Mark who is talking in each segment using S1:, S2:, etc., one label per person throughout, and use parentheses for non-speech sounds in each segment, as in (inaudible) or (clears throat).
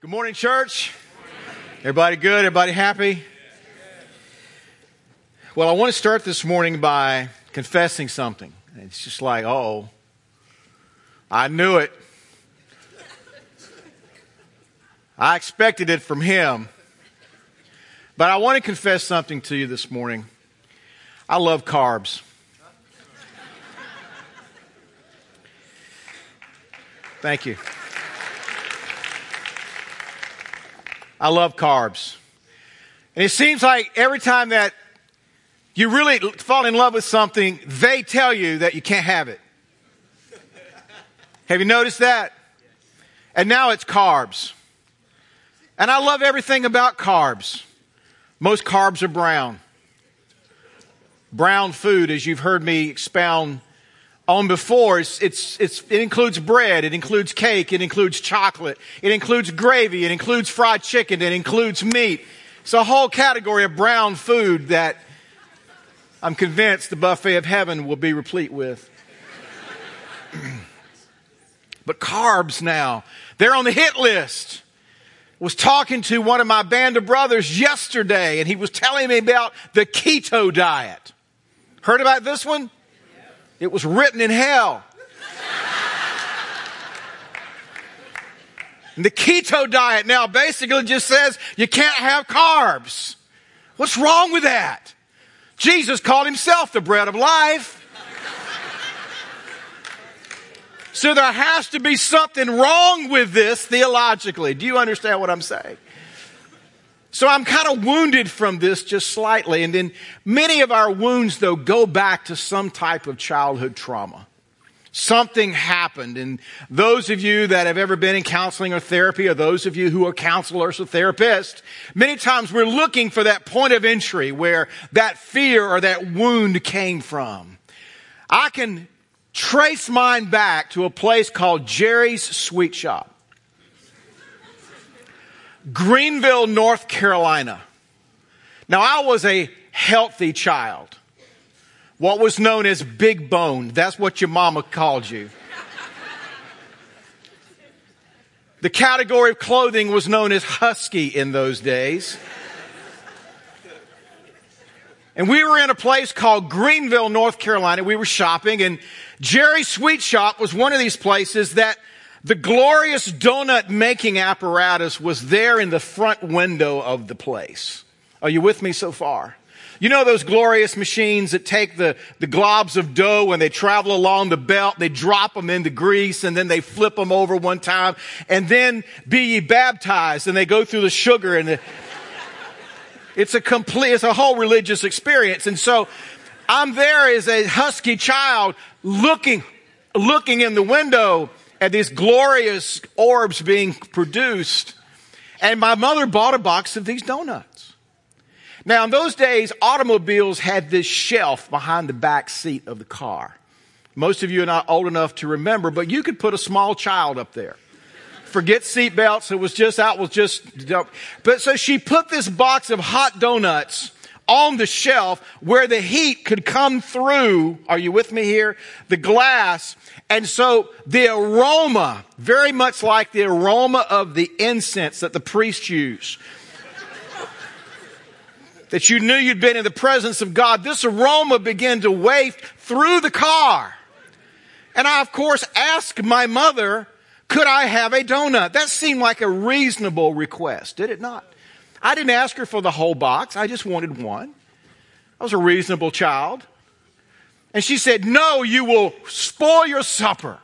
S1: Good morning, church. Everybody good? Everybody happy? Well, I want to start this morning by confessing something. It's just like, oh, I knew it. I expected it from him. But I want to confess something to you this morning. I love carbs. Thank you. I love carbs. And it seems like every time that you really fall in love with something, they tell you that you can't have it. Have you noticed that? And now it's carbs. And I love everything about carbs. Most carbs are brown. Brown food, as you've heard me expound on before. It's, it's, it's, it includes bread, it includes cake, it includes chocolate, it includes gravy, it includes fried chicken, it includes meat. It's a whole category of brown food that I'm convinced the buffet of heaven will be replete with. (clears throat) but carbs now, they're on the hit list. Was talking to one of my band of brothers yesterday and he was telling me about the keto diet. Heard about this one? It was written in hell. And the keto diet now basically just says you can't have carbs. What's wrong with that? Jesus called himself the bread of life. So there has to be something wrong with this theologically. Do you understand what I'm saying? So I'm kind of wounded from this just slightly. And then many of our wounds, though, go back to some type of childhood trauma. Something happened. And those of you that have ever been in counseling or therapy, or those of you who are counselors or therapists, many times we're looking for that point of entry where that fear or that wound came from. I can trace mine back to a place called Jerry's Sweet Shop. Greenville, North Carolina. Now, I was a healthy child. What was known as big bone. That's what your mama called you. The category of clothing was known as husky in those days. And we were in a place called Greenville, North Carolina. We were shopping and Jerry's Sweet Shop was one of these places that the glorious donut making apparatus was there in the front window of the place. Are you with me so far? You know those glorious machines that take the, the globs of dough and they travel along the belt, they drop them into grease and then they flip them over one time and then be ye baptized and they go through the sugar and the, (laughs) it's a complete, it's a whole religious experience. And so I'm there as a husky child looking, looking in the window and these glorious orbs being produced. And my mother bought a box of these donuts. Now, in those days, automobiles had this shelf behind the back seat of the car. Most of you are not old enough to remember, but you could put a small child up there. Forget seat belts. It was just out was just, but so she put this box of hot donuts on the shelf where the heat could come through. Are you with me here? The glass. And so the aroma, very much like the aroma of the incense that the priests use, that you knew you'd been in the presence of God, this aroma began to waft through the car. And I, of course, asked my mother, could I have a donut? That seemed like a reasonable request, did it not? I didn't ask her for the whole box. I just wanted one. I was a reasonable child. And she said, No, you will spoil your supper.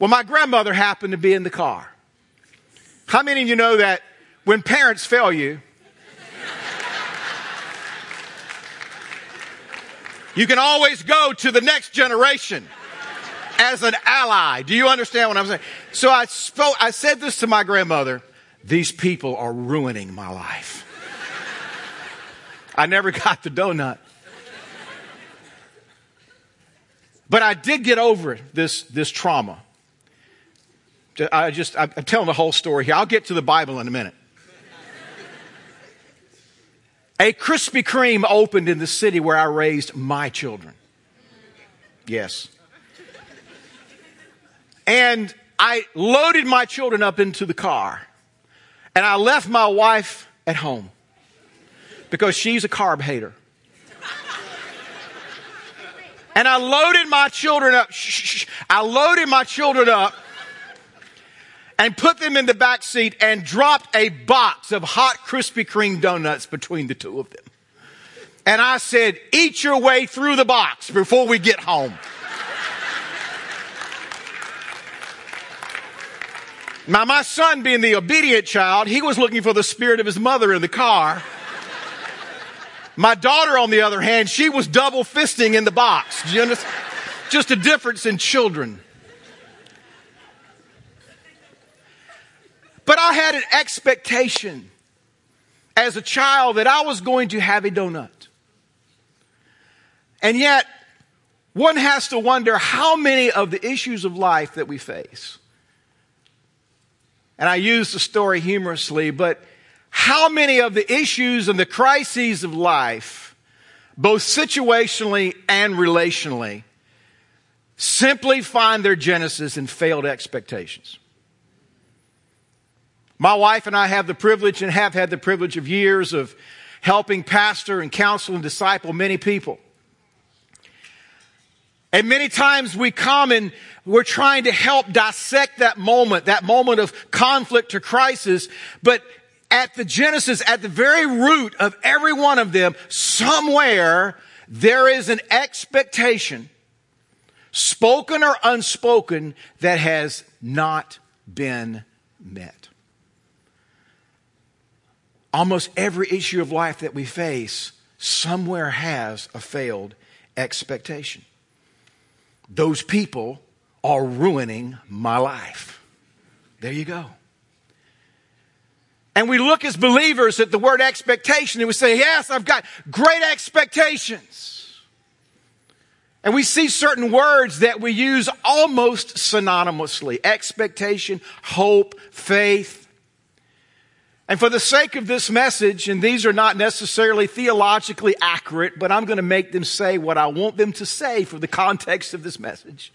S1: Well, my grandmother happened to be in the car. How many of you know that when parents fail you, you can always go to the next generation as an ally. Do you understand what I'm saying? So I spoke, I said this to my grandmother. These people are ruining my life. I never (laughs) got the donut. But I did get over this, this trauma. I just, I'm telling the whole story here. I'll get to the Bible in a minute. A Krispy Kreme opened in the city where I raised my children. Yes. And I loaded my children up into the car and I left my wife at home because she's a carb hater. And I loaded my children up. Shh, shh, I loaded my children up and put them in the back seat and dropped a box of hot Krispy Kreme donuts between the two of them. And I said, eat your way through the box before we get home. Now, my son being the obedient child, he was looking for the spirit of his mother in the car. My daughter, on the other hand, she was double fisting in the box. Just a difference in children. But I had an expectation as a child that I was going to have a donut. And yet, one has to wonder how many of the issues of life that we face, and I use the story humorously, but how many of the issues and the crises of life, both situationally and relationally, simply find their genesis in failed expectations. My wife and I have the privilege and have had the privilege of years of helping pastor and counsel and disciple many people. And many times we come and we're trying to help dissect that moment, that moment of conflict or crisis. But at the genesis, at the very root of every one of them, somewhere there is an expectation, spoken or unspoken, that has not been met. Almost every issue of life that we face somewhere has a failed expectation those people are ruining my life. There you go. And we look as believers at the word expectation and we say, Yes, I've got great expectations. And we see certain words that we use almost synonymously expectation, hope, faith. And for the sake of this message, and these are not necessarily theologically accurate, but I'm going to make them say what I want them to say for the context of this message.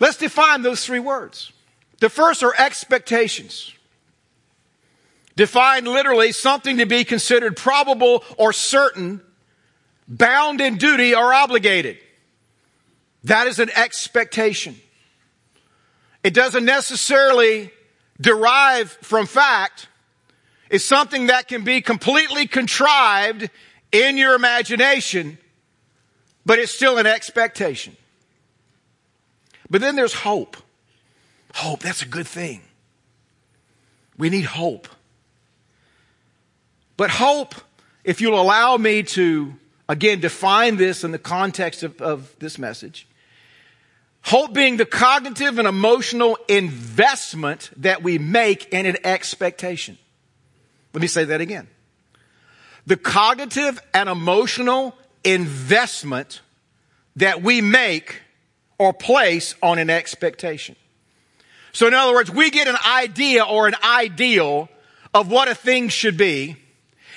S1: Let's define those three words. The first are expectations. Defined literally something to be considered probable or certain, bound in duty or obligated. That is an expectation. It doesn't necessarily derive from fact It's something that can be completely contrived in your imagination, but it's still an expectation. But then there's hope. Hope, that's a good thing. We need hope. But hope, if you'll allow me to again define this in the context of, of this message, Hope being the cognitive and emotional investment that we make in an expectation. Let me say that again. The cognitive and emotional investment that we make or place on an expectation. So in other words, we get an idea or an ideal of what a thing should be.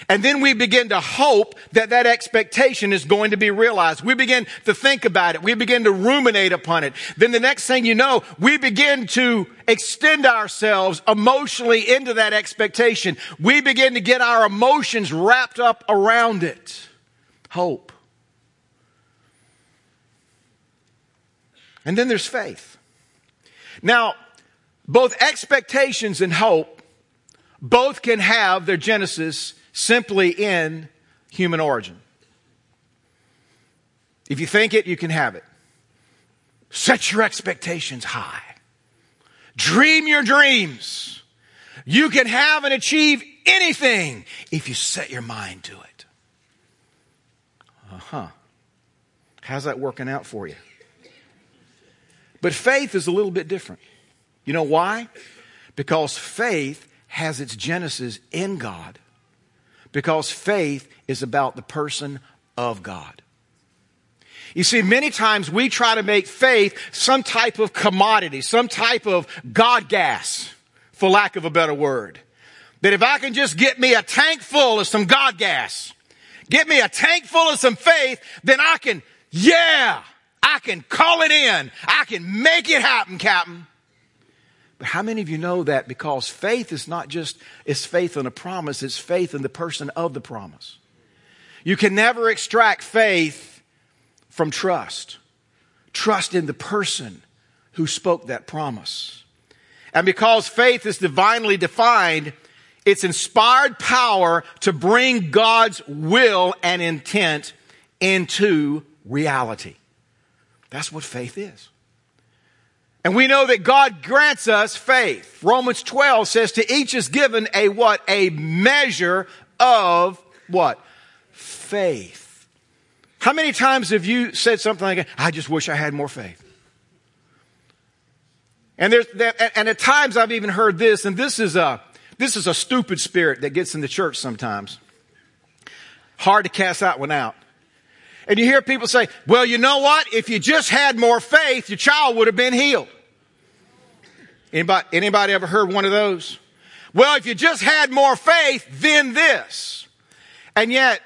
S1: And then we begin to hope that that expectation is going to be realized. We begin to think about it. We begin to ruminate upon it. Then the next thing you know, we begin to extend ourselves emotionally into that expectation. We begin to get our emotions wrapped up around it. Hope. And then there's faith. Now, both expectations and hope both can have their genesis simply in human origin. If you think it, you can have it. Set your expectations high. Dream your dreams. You can have and achieve anything if you set your mind to it. Uh huh. How's that working out for you? But faith is a little bit different. You know why? Because faith has its genesis in God because faith is about the person of God. You see, many times we try to make faith some type of commodity, some type of God gas, for lack of a better word. That if I can just get me a tank full of some God gas, get me a tank full of some faith, then I can, yeah, I can call it in. I can make it happen, Captain. But how many of you know that because faith is not just, it's faith in a promise, it's faith in the person of the promise. You can never extract faith from trust. Trust in the person who spoke that promise. And because faith is divinely defined, it's inspired power to bring God's will and intent into reality. That's what faith is. And we know that God grants us faith. Romans 12 says to each is given a what? A measure of what? Faith. How many times have you said something like, I just wish I had more faith? And there's, and at times I've even heard this, and this is a, this is a stupid spirit that gets in the church sometimes. Hard to cast that one out. And you hear people say, well, you know what? If you just had more faith, your child would have been healed. Anybody, anybody ever heard one of those? Well, if you just had more faith, then this. And yet,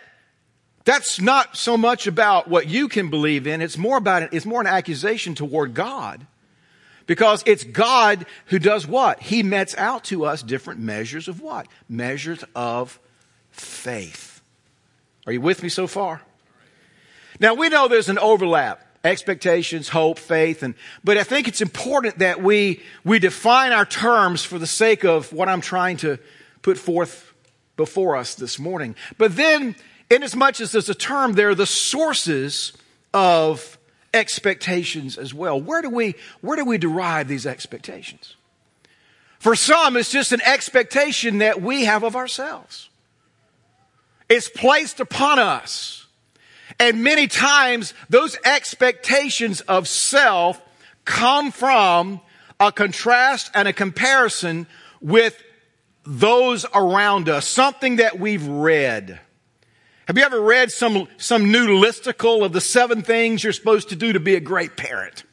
S1: that's not so much about what you can believe in. It's more about, it's more an accusation toward God. Because it's God who does what? He mets out to us different measures of what? Measures of faith. Are you with me so far? Now we know there's an overlap expectations, hope, faith, and, but I think it's important that we, we define our terms for the sake of what I'm trying to put forth before us this morning. But then, in as much as there's a term there, the sources of expectations as well. Where do we, where do we derive these expectations? For some, it's just an expectation that we have of ourselves. It's placed upon us and many times those expectations of self come from a contrast and a comparison with those around us, something that we've read. Have you ever read some, some new listicle of the seven things you're supposed to do to be a great parent?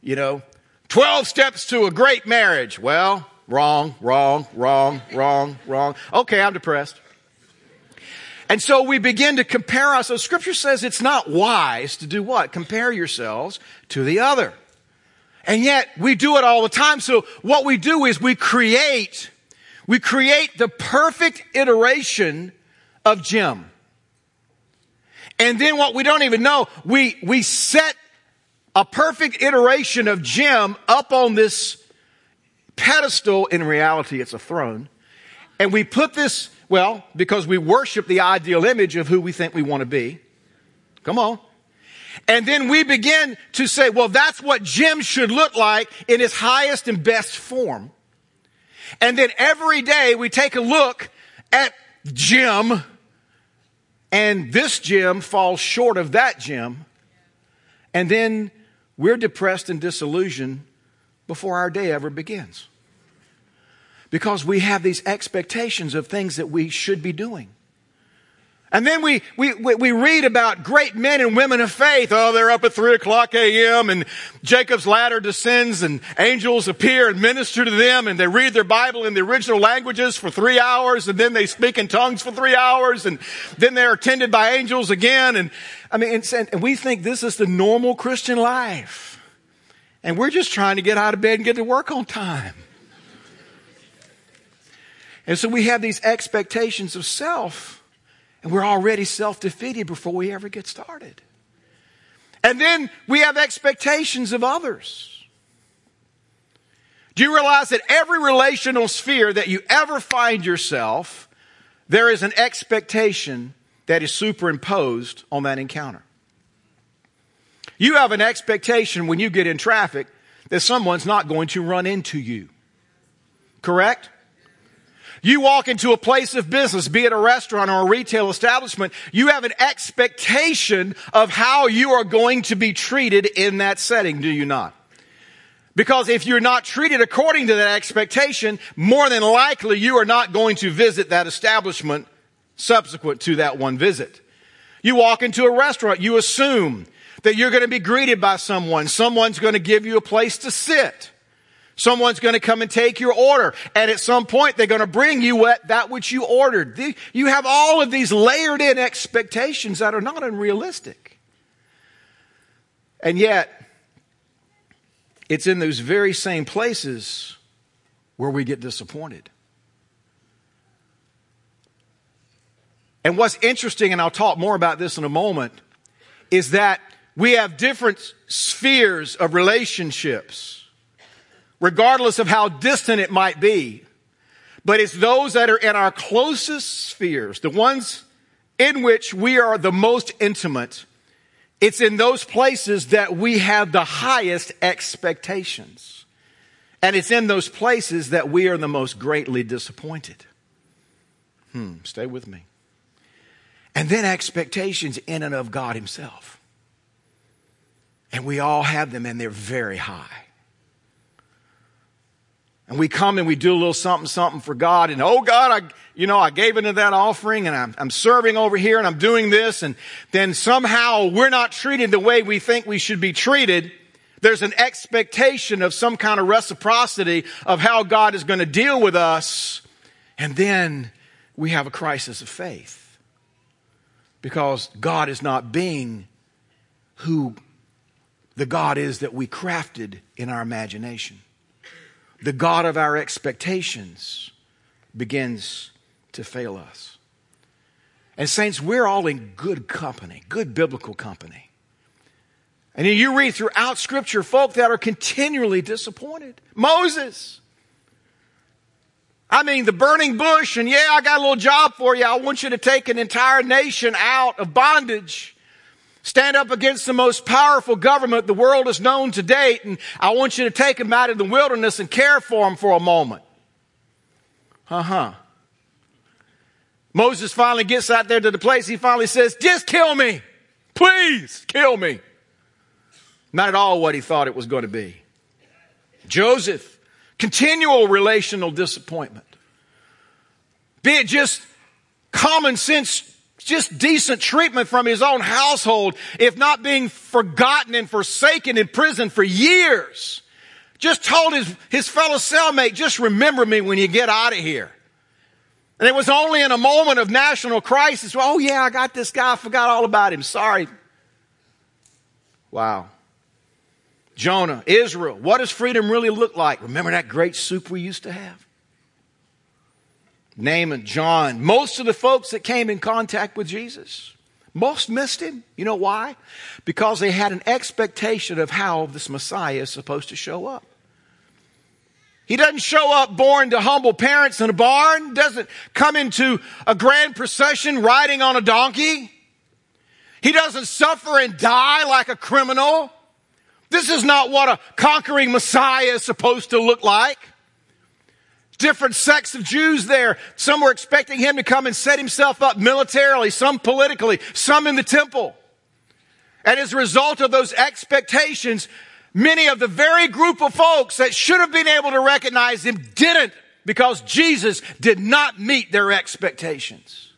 S1: You know, 12 steps to a great marriage. Well, wrong, wrong, wrong, wrong, wrong. Okay, I'm depressed. And so we begin to compare ourselves. Scripture says it's not wise to do what? Compare yourselves to the other. And yet we do it all the time. So what we do is we create, we create the perfect iteration of Jim. And then what we don't even know, we, we set a perfect iteration of Jim up on this pedestal. In reality, it's a throne. And we put this well, because we worship the ideal image of who we think we want to be. Come on. And then we begin to say, well, that's what Jim should look like in his highest and best form. And then every day we take a look at Jim and this Jim falls short of that Jim. And then we're depressed and disillusioned before our day ever begins because we have these expectations of things that we should be doing. And then we, we, we read about great men and women of faith. Oh, they're up at three o'clock a.m. and Jacob's ladder descends and angels appear and minister to them and they read their Bible in the original languages for three hours and then they speak in tongues for three hours and then they're attended by angels again. And I mean, and we think this is the normal Christian life. And we're just trying to get out of bed and get to work on time. And so we have these expectations of self, and we're already self defeated before we ever get started. And then we have expectations of others. Do you realize that every relational sphere that you ever find yourself, there is an expectation that is superimposed on that encounter? You have an expectation when you get in traffic that someone's not going to run into you. Correct? You walk into a place of business, be it a restaurant or a retail establishment, you have an expectation of how you are going to be treated in that setting, do you not? Because if you're not treated according to that expectation, more than likely you are not going to visit that establishment subsequent to that one visit. You walk into a restaurant, you assume that you're going to be greeted by someone. Someone's going to give you a place to sit. Someone's going to come and take your order. And at some point, they're going to bring you what, that which you ordered. You have all of these layered in expectations that are not unrealistic. And yet, it's in those very same places where we get disappointed. And what's interesting, and I'll talk more about this in a moment, is that we have different spheres of relationships, regardless of how distant it might be. But it's those that are in our closest spheres, the ones in which we are the most intimate. It's in those places that we have the highest expectations. And it's in those places that we are the most greatly disappointed. Hmm, stay with me. And then expectations in and of God Himself. And we all have them and they're very high. And we come and we do a little something, something for God. And oh God, I, you know, I gave into that offering and I'm, I'm serving over here and I'm doing this. And then somehow we're not treated the way we think we should be treated. There's an expectation of some kind of reciprocity of how God is going to deal with us. And then we have a crisis of faith because God is not being who the God is that we crafted in our imagination. The God of our expectations begins to fail us. And, saints, we're all in good company, good biblical company. And you read throughout Scripture folk that are continually disappointed. Moses. I mean, the burning bush, and yeah, I got a little job for you. I want you to take an entire nation out of bondage. Stand up against the most powerful government the world has known to date, and I want you to take them out of the wilderness and care for them for a moment. Uh huh. Moses finally gets out there to the place, he finally says, Just kill me. Please kill me. Not at all what he thought it was going to be. Joseph, continual relational disappointment. Be it just common sense just decent treatment from his own household, if not being forgotten and forsaken in prison for years. Just told his, his fellow cellmate, just remember me when you get out of here. And it was only in a moment of national crisis, oh yeah, I got this guy, I forgot all about him, sorry. Wow. Jonah, Israel, what does freedom really look like? Remember that great soup we used to have? Naaman, John, most of the folks that came in contact with Jesus, most missed him. You know why? Because they had an expectation of how this Messiah is supposed to show up. He doesn't show up born to humble parents in a barn, doesn't come into a grand procession riding on a donkey. He doesn't suffer and die like a criminal. This is not what a conquering Messiah is supposed to look like different sects of Jews there. Some were expecting him to come and set himself up militarily, some politically, some in the temple. And as a result of those expectations, many of the very group of folks that should have been able to recognize him didn't because Jesus did not meet their expectations.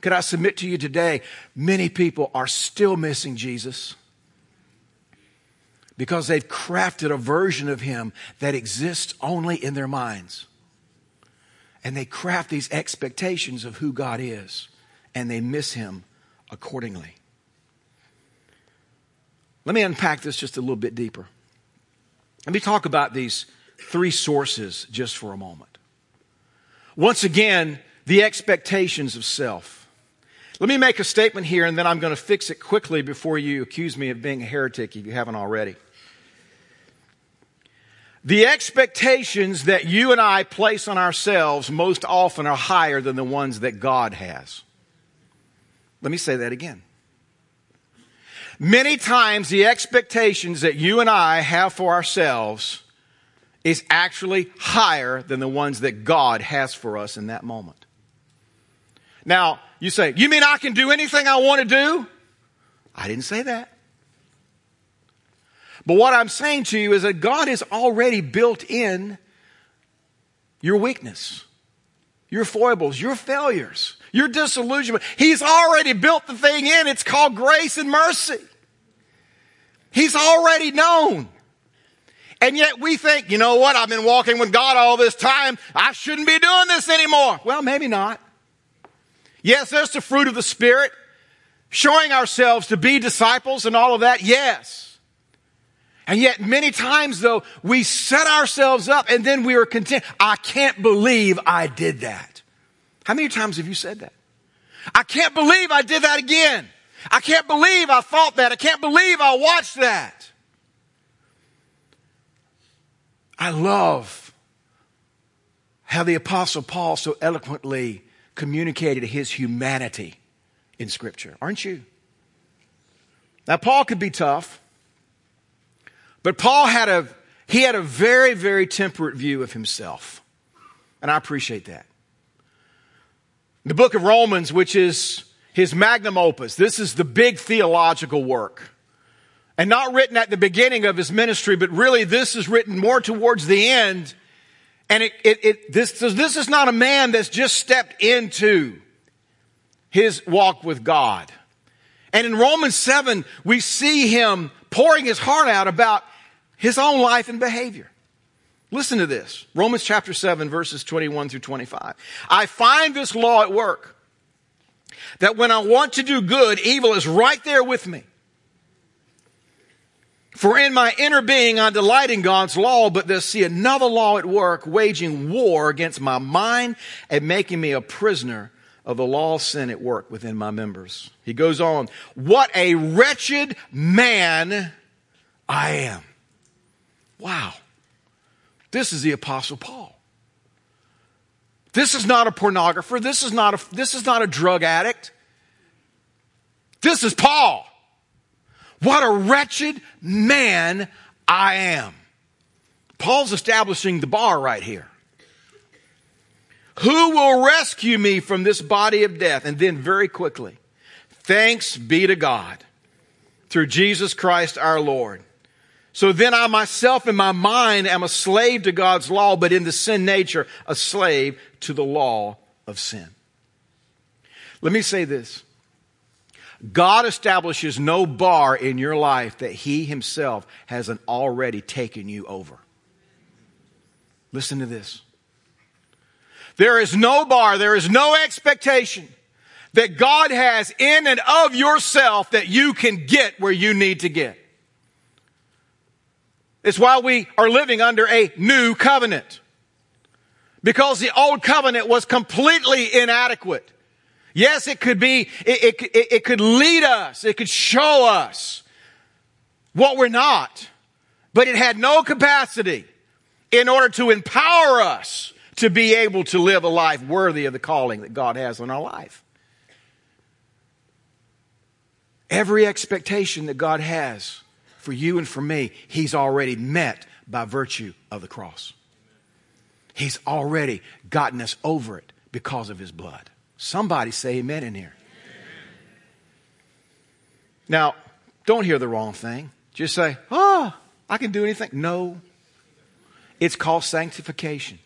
S1: Could I submit to you today, many people are still missing Jesus because they've crafted a version of him that exists only in their minds. And they craft these expectations of who God is, and they miss him accordingly. Let me unpack this just a little bit deeper. Let me talk about these three sources just for a moment. Once again, the expectations of self. Let me make a statement here and then I'm going to fix it quickly before you accuse me of being a heretic if you haven't already. The expectations that you and I place on ourselves most often are higher than the ones that God has. Let me say that again. Many times the expectations that you and I have for ourselves is actually higher than the ones that God has for us in that moment. Now, you say, you mean I can do anything I want to do? I didn't say that. But what I'm saying to you is that God has already built in your weakness, your foibles, your failures, your disillusionment. He's already built the thing in. It's called grace and mercy. He's already known. And yet we think, you know what? I've been walking with God all this time. I shouldn't be doing this anymore. Well, maybe not. Yes, there's the fruit of the Spirit, showing ourselves to be disciples and all of that. Yes. And yet many times though, we set ourselves up and then we are content. I can't believe I did that. How many times have you said that? I can't believe I did that again. I can't believe I thought that. I can't believe I watched that. I love how the apostle Paul so eloquently communicated his humanity in scripture, aren't you? Now Paul could be tough, but Paul had a, he had a very, very temperate view of himself. And I appreciate that. The book of Romans, which is his magnum opus, this is the big theological work. And not written at the beginning of his ministry, but really this is written more towards the end. And it, it, it this, this is not a man that's just stepped into his walk with God. And in Romans 7, we see him pouring his heart out about his own life and behavior. Listen to this. Romans chapter 7 verses 21 through 25. I find this law at work. That when I want to do good, evil is right there with me. For in my inner being I delight in God's law, but there's see another law at work, waging war against my mind and making me a prisoner of the law of sin at work within my members. He goes on, what a wretched man I am. Wow. This is the apostle Paul. This is not a pornographer. This is not a, this is not a drug addict. This is Paul. What a wretched man I am. Paul's establishing the bar right here. Who will rescue me from this body of death? And then very quickly, thanks be to God through Jesus Christ our Lord. So then I myself in my mind am a slave to God's law, but in the sin nature, a slave to the law of sin. Let me say this. God establishes no bar in your life that He Himself hasn't already taken you over. Listen to this. There is no bar, there is no expectation that God has in and of yourself that you can get where you need to get. It's why we are living under a new covenant. Because the old covenant was completely inadequate. Yes, it could be, it, it, it, could lead us, it could show us what we're not, but it had no capacity in order to empower us to be able to live a life worthy of the calling that God has on our life. Every expectation that God has for you and for me, He's already met by virtue of the cross. He's already gotten us over it because of His blood. Somebody say amen in here. Now, don't hear the wrong thing. Just say, oh, I can do anything. No. It's called sanctification.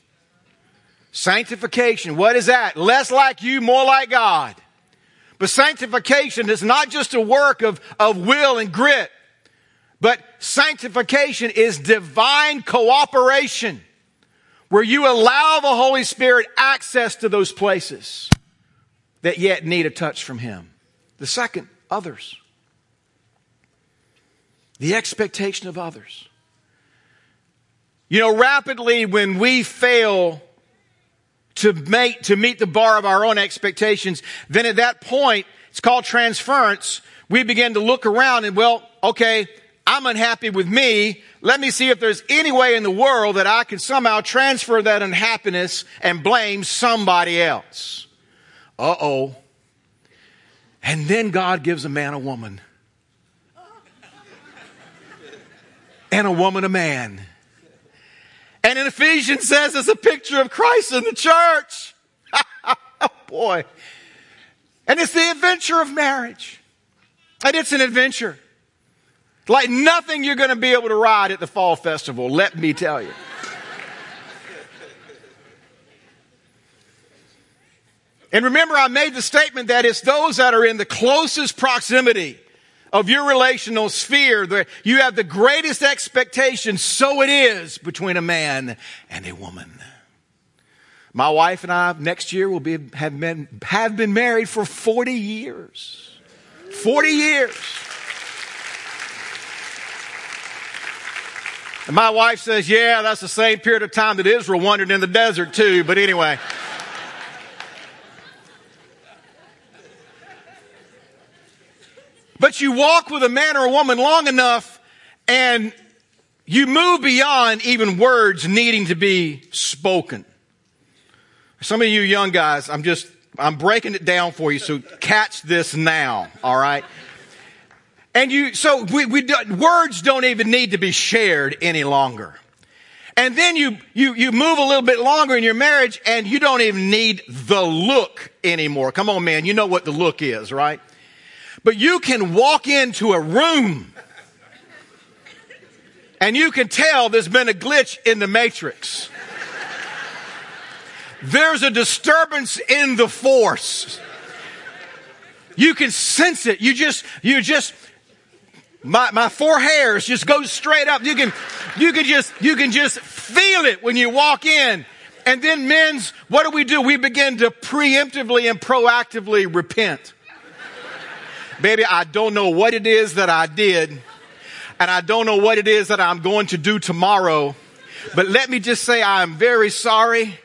S1: Sanctification, what is that? Less like you, more like God. But sanctification is not just a work of, of will and grit. But sanctification is divine cooperation where you allow the Holy Spirit access to those places that yet need a touch from Him. The second, others. The expectation of others. You know, rapidly when we fail to make, to meet the bar of our own expectations, then at that point, it's called transference. We begin to look around and well, okay, I'm unhappy with me. Let me see if there's any way in the world that I can somehow transfer that unhappiness and blame somebody else. Uh oh. And then God gives a man a woman. And a woman a man. And in Ephesians says it's a picture of Christ in the church. (laughs) oh boy. And it's the adventure of marriage. And it's an adventure. Like nothing you're going to be able to ride at the fall festival, let me tell you. And remember, I made the statement that it's those that are in the closest proximity of your relational sphere that you have the greatest expectation. So it is between a man and a woman. My wife and I next year will be, have been, have been married for 40 years. 40 years. And my wife says, yeah, that's the same period of time that Israel wandered in the desert too. But anyway. But you walk with a man or a woman long enough and you move beyond even words needing to be spoken. Some of you young guys, I'm just, I'm breaking it down for you, so catch this now, all right? And you, so we, we words don't even need to be shared any longer. And then you, you, you move a little bit longer in your marriage and you don't even need the look anymore. Come on, man. You know what the look is, right? But you can walk into a room and you can tell there's been a glitch in the matrix. There's a disturbance in the force. You can sense it. You just, you just, my, my four hairs just go straight up. You can, you can just, you can just feel it when you walk in. And then men's, what do we do? We begin to preemptively and proactively repent. Baby, I don't know what it is that I did, and I don't know what it is that I'm going to do tomorrow, but let me just say I am very sorry.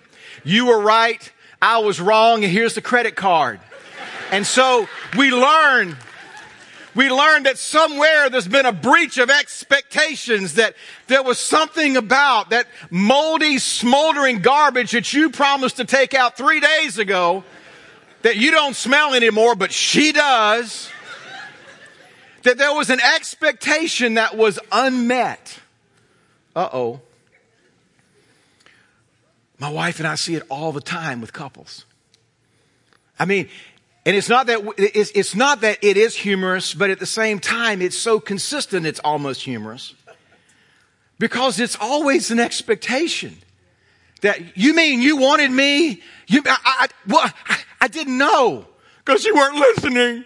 S1: You were right. I was wrong, and here's the credit card. And so we learn we learned that somewhere there's been a breach of expectations, that there was something about that moldy, smoldering garbage that you promised to take out three days ago that you don't smell anymore, but she does that there was an expectation that was unmet. Uh oh. My wife and I see it all the time with couples. I mean, and it's not that it's, it's not that it is humorous, but at the same time, it's so consistent. It's almost humorous because it's always an expectation that you mean you wanted me. You, I, I, well, I, I didn't know because you weren't listening.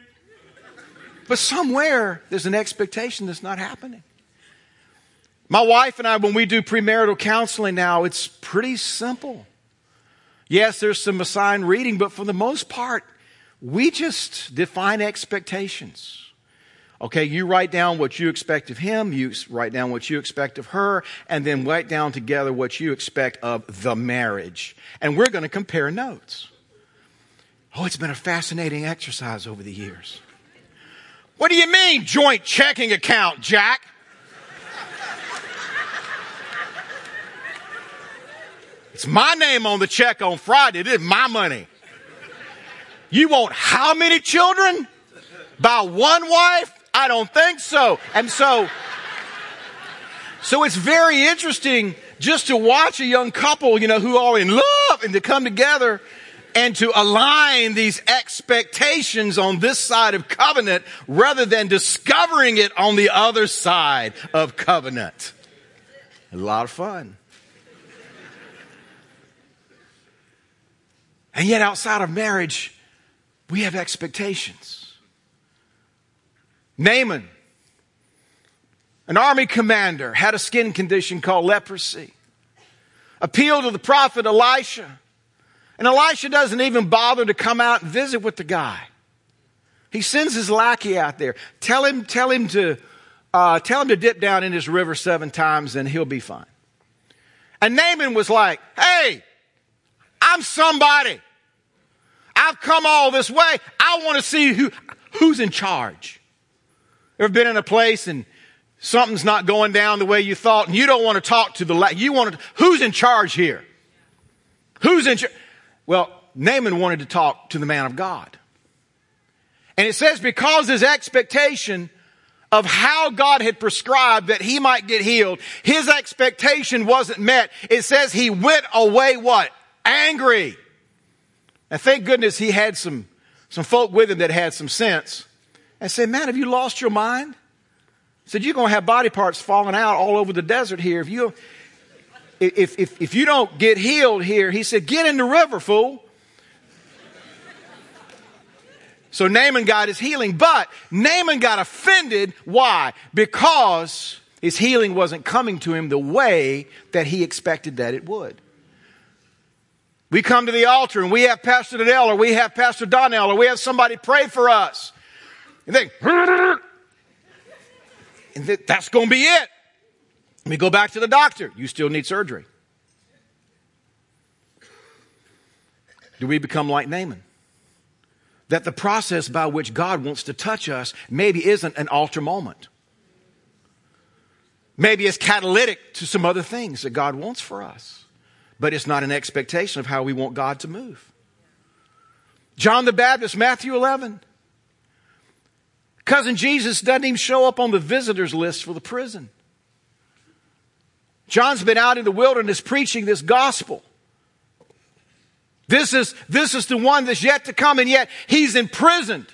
S1: But somewhere there's an expectation that's not happening. My wife and I, when we do premarital counseling now, it's pretty simple. Yes, there's some assigned reading, but for the most part, we just define expectations. Okay, you write down what you expect of him, you write down what you expect of her, and then write down together what you expect of the marriage. And we're going to compare notes. Oh, it's been a fascinating exercise over the years. What do you mean, joint checking account, Jack? It's my name on the check on Friday. It is my money. You want how many children? By one wife? I don't think so. And so, so it's very interesting just to watch a young couple, you know, who are in love and to come together and to align these expectations on this side of covenant rather than discovering it on the other side of covenant. A lot of fun. And yet, outside of marriage, we have expectations. Naaman, an army commander, had a skin condition called leprosy. Appealed to the prophet Elisha. And Elisha doesn't even bother to come out and visit with the guy. He sends his lackey out there. Tell him, tell him to, uh, tell him to dip down in this river seven times and he'll be fine. And Naaman was like, hey, I'm somebody. I've come all this way. I want to see who, who's in charge. Ever been in a place and something's not going down the way you thought and you don't want to talk to the, la- you want to, who's in charge here? Who's in charge? Well, Naaman wanted to talk to the man of God. And it says because his expectation of how God had prescribed that he might get healed, his expectation wasn't met. It says he went away what? Angry. And thank goodness he had some, some folk with him that had some sense. And said, man, have you lost your mind? Said, you're going to have body parts falling out all over the desert here. If you, if, if, if you don't get healed here, he said, get in the river, fool. So Naaman got his healing, but Naaman got offended. Why? Because his healing wasn't coming to him the way that he expected that it would. We come to the altar and we have Pastor Donnell or we have Pastor Donnell or we have somebody pray for us. And think, (laughs) and that's going to be it. Let me go back to the doctor. You still need surgery. Do we become like Naaman? That the process by which God wants to touch us maybe isn't an altar moment. Maybe it's catalytic to some other things that God wants for us, but it's not an expectation of how we want God to move. John the Baptist, Matthew 11. Cousin Jesus doesn't even show up on the visitors list for the prison. John's been out in the wilderness preaching this gospel. This is, this is the one that's yet to come, and yet he's imprisoned.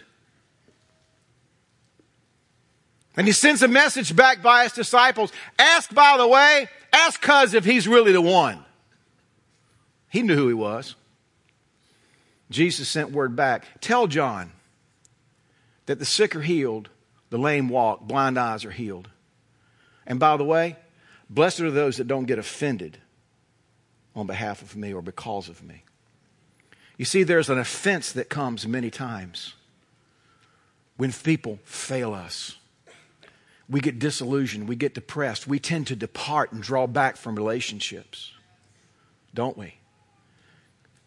S1: And he sends a message back by his disciples. Ask, by the way, ask cuz if he's really the one. He knew who he was. Jesus sent word back. Tell John that the sick are healed, the lame walk, blind eyes are healed. And by the way, blessed are those that don't get offended on behalf of me or because of me. You see, there's an offense that comes many times when people fail us. We get disillusioned, we get depressed, we tend to depart and draw back from relationships, don't we?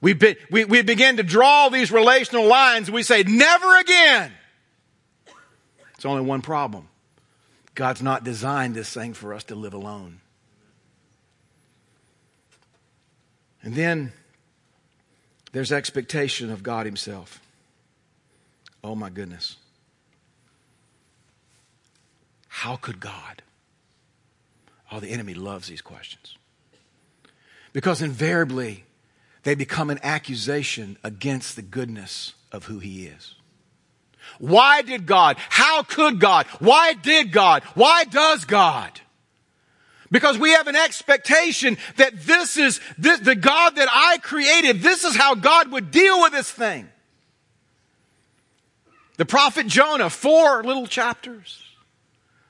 S1: We, be, we, we begin to draw these relational lines. We say, never again. It's only one problem God's not designed this thing for us to live alone. And then there's expectation of God Himself. Oh my goodness. How could God? Oh, the enemy loves these questions. Because invariably, they become an accusation against the goodness of who He is. Why did God? How could God? Why did God? Why does God? Because we have an expectation that this is this, the God that I created. This is how God would deal with this thing. The prophet Jonah, four little chapters,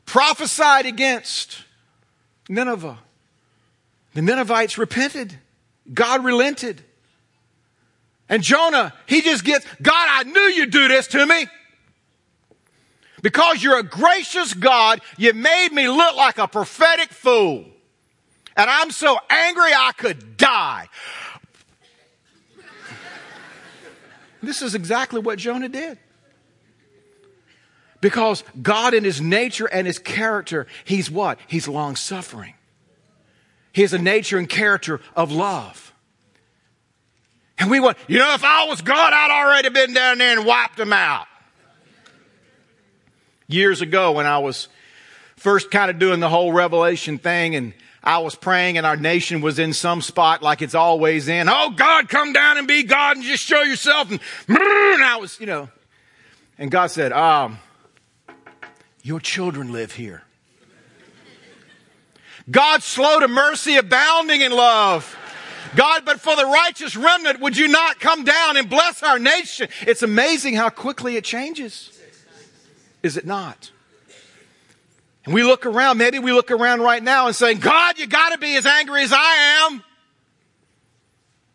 S1: prophesied against Nineveh. The Ninevites repented. God relented. And Jonah, he just gets, God, I knew you'd do this to me. Because you're a gracious God, you made me look like a prophetic fool. And I'm so angry I could die. This is exactly what Jonah did. Because God in his nature and his character, he's what? He's long suffering. He has a nature and character of love. And we want, you know, if I was God, I'd already been down there and wiped them out years ago when I was first kind of doing the whole revelation thing and I was praying and our nation was in some spot like it's always in. Oh God, come down and be God and just show yourself. And, (laughs) and I was, you know, and God said, um, your children live here. God slow to mercy, abounding in love. God, but for the righteous remnant, would you not come down and bless our nation? It's amazing how quickly it changes is it not? And we look around, maybe we look around right now and say, God, you gotta be as angry as I am.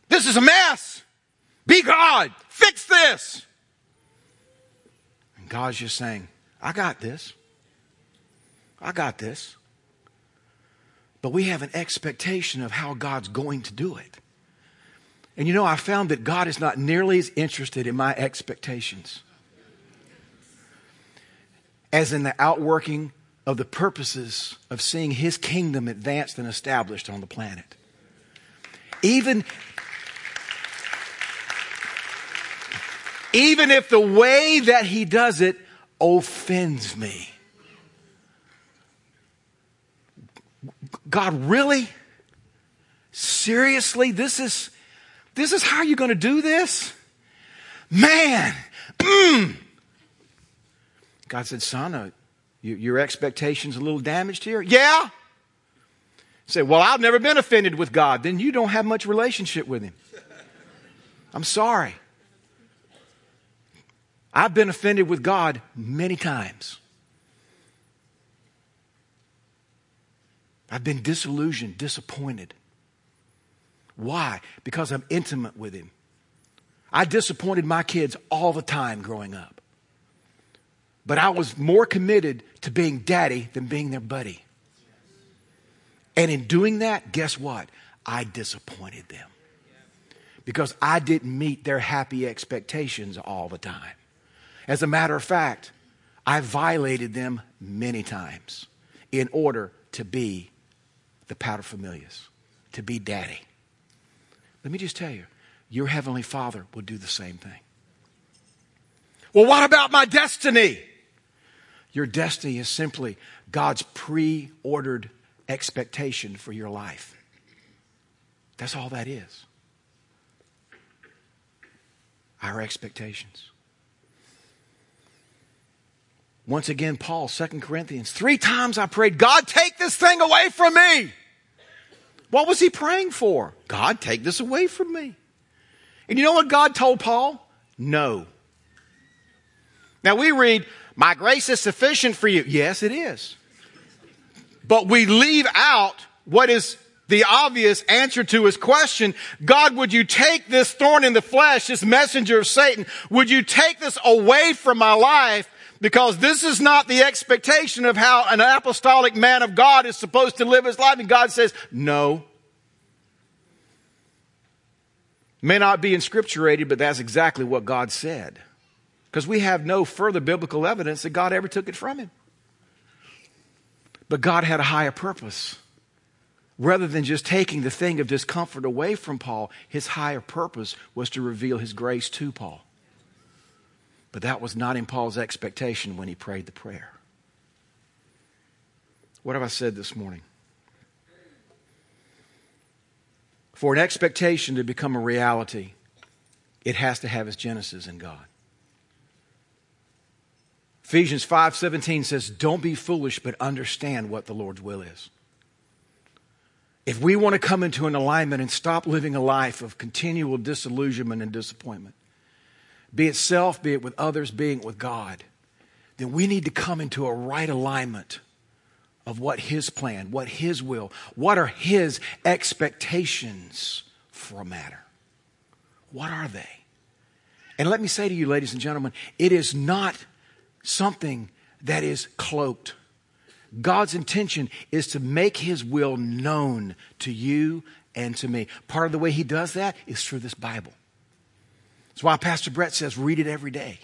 S1: This is a mess. Be God. Fix this. And God's just saying, I got this. I got this. But we have an expectation of how God's going to do it. And you know, I found that God is not nearly as interested in my expectations as in the outworking of the purposes of seeing his kingdom advanced and established on the planet. Even, even if the way that he does it offends me. God, really? Seriously? This is, this is how you're going to do this? Man, mm, God said, Son, uh, you, your expectations a little damaged here? Yeah. Say, well, I've never been offended with God. Then you don't have much relationship with Him. (laughs) I'm sorry. I've been offended with God many times. I've been disillusioned, disappointed. Why? Because I'm intimate with Him. I disappointed my kids all the time growing up. But I was more committed to being daddy than being their buddy. And in doing that, guess what? I disappointed them because I didn't meet their happy expectations all the time. As a matter of fact, I violated them many times in order to be the paterfamilias, to be daddy. Let me just tell you, your heavenly father will do the same thing. Well, what about my destiny? Your destiny is simply God's pre ordered expectation for your life. That's all that is. Our expectations. Once again, Paul, 2 Corinthians, three times I prayed, God, take this thing away from me. What was he praying for? God, take this away from me. And you know what God told Paul? No. Now we read, My grace is sufficient for you. Yes, it is. But we leave out what is the obvious answer to his question. God, would you take this thorn in the flesh, this messenger of Satan? Would you take this away from my life? Because this is not the expectation of how an apostolic man of God is supposed to live his life. And God says, no. May not be inscripturated, but that's exactly what God said. Because we have no further biblical evidence that God ever took it from him. But God had a higher purpose. Rather than just taking the thing of discomfort away from Paul, his higher purpose was to reveal his grace to Paul. But that was not in Paul's expectation when he prayed the prayer. What have I said this morning? For an expectation to become a reality, it has to have its genesis in God. Ephesians 5:17 says, "Don't be foolish, but understand what the Lord's will is." If we want to come into an alignment and stop living a life of continual disillusionment and disappointment, be it self, be it with others, being with God, then we need to come into a right alignment of what His plan, what His will, what are His expectations for a matter. What are they? And let me say to you, ladies and gentlemen, it is not something that is cloaked. God's intention is to make His will known to you and to me. Part of the way He does that is through this Bible. That's why Pastor Brett says, read it every day.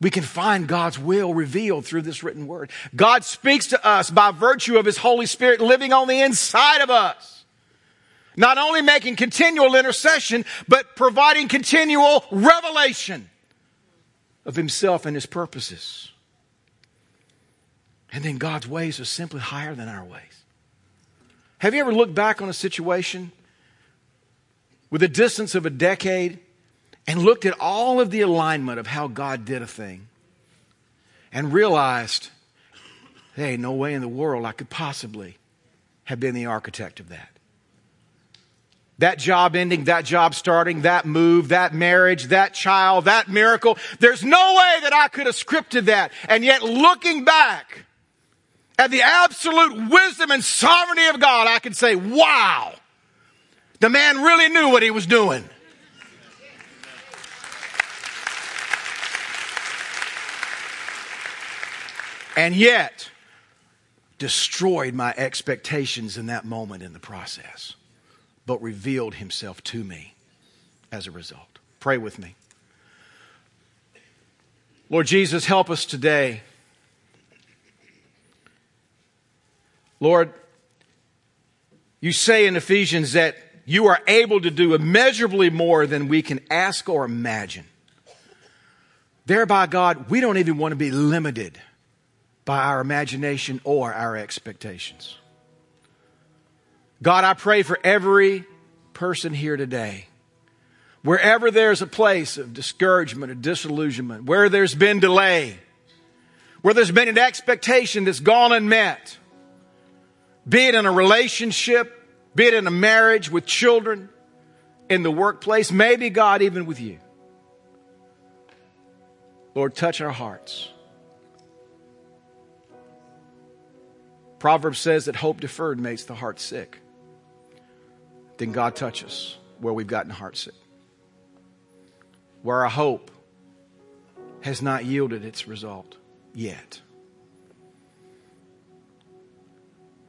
S1: We can find God's will revealed through this written word. God speaks to us by virtue of His Holy Spirit living on the inside of us. Not only making continual intercession, but providing continual revelation of Himself and His purposes. And then God's ways are simply higher than our ways. Have you ever looked back on a situation with a distance of a decade and looked at all of the alignment of how God did a thing and realized, hey, no way in the world I could possibly have been the architect of that. That job ending, that job starting, that move, that marriage, that child, that miracle. There's no way that I could have scripted that. And yet looking back at the absolute wisdom and sovereignty of God, I can say, wow, the man really knew what he was doing. and yet destroyed my expectations in that moment in the process, but revealed himself to me as a result. Pray with me. Lord Jesus, help us today. Lord, you say in Ephesians that you are able to do immeasurably more than we can ask or imagine. Thereby, God, we don't even want to be limited by our imagination or our expectations. God, I pray for every person here today. Wherever there's a place of discouragement or disillusionment, where there's been delay, where there's been an expectation that's gone unmet, be it in a relationship, be it in a marriage with children, in the workplace, maybe God, even with you. Lord, touch our hearts. Proverbs says that hope deferred makes the heart sick. Then God touch us where we've gotten heartsick. Where our hope has not yielded its result yet.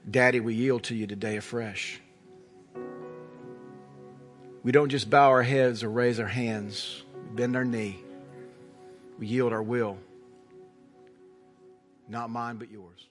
S1: Daddy, we yield to you today afresh. We don't just bow our heads or raise our hands, we bend our knee. We yield our will. Not mine, but yours.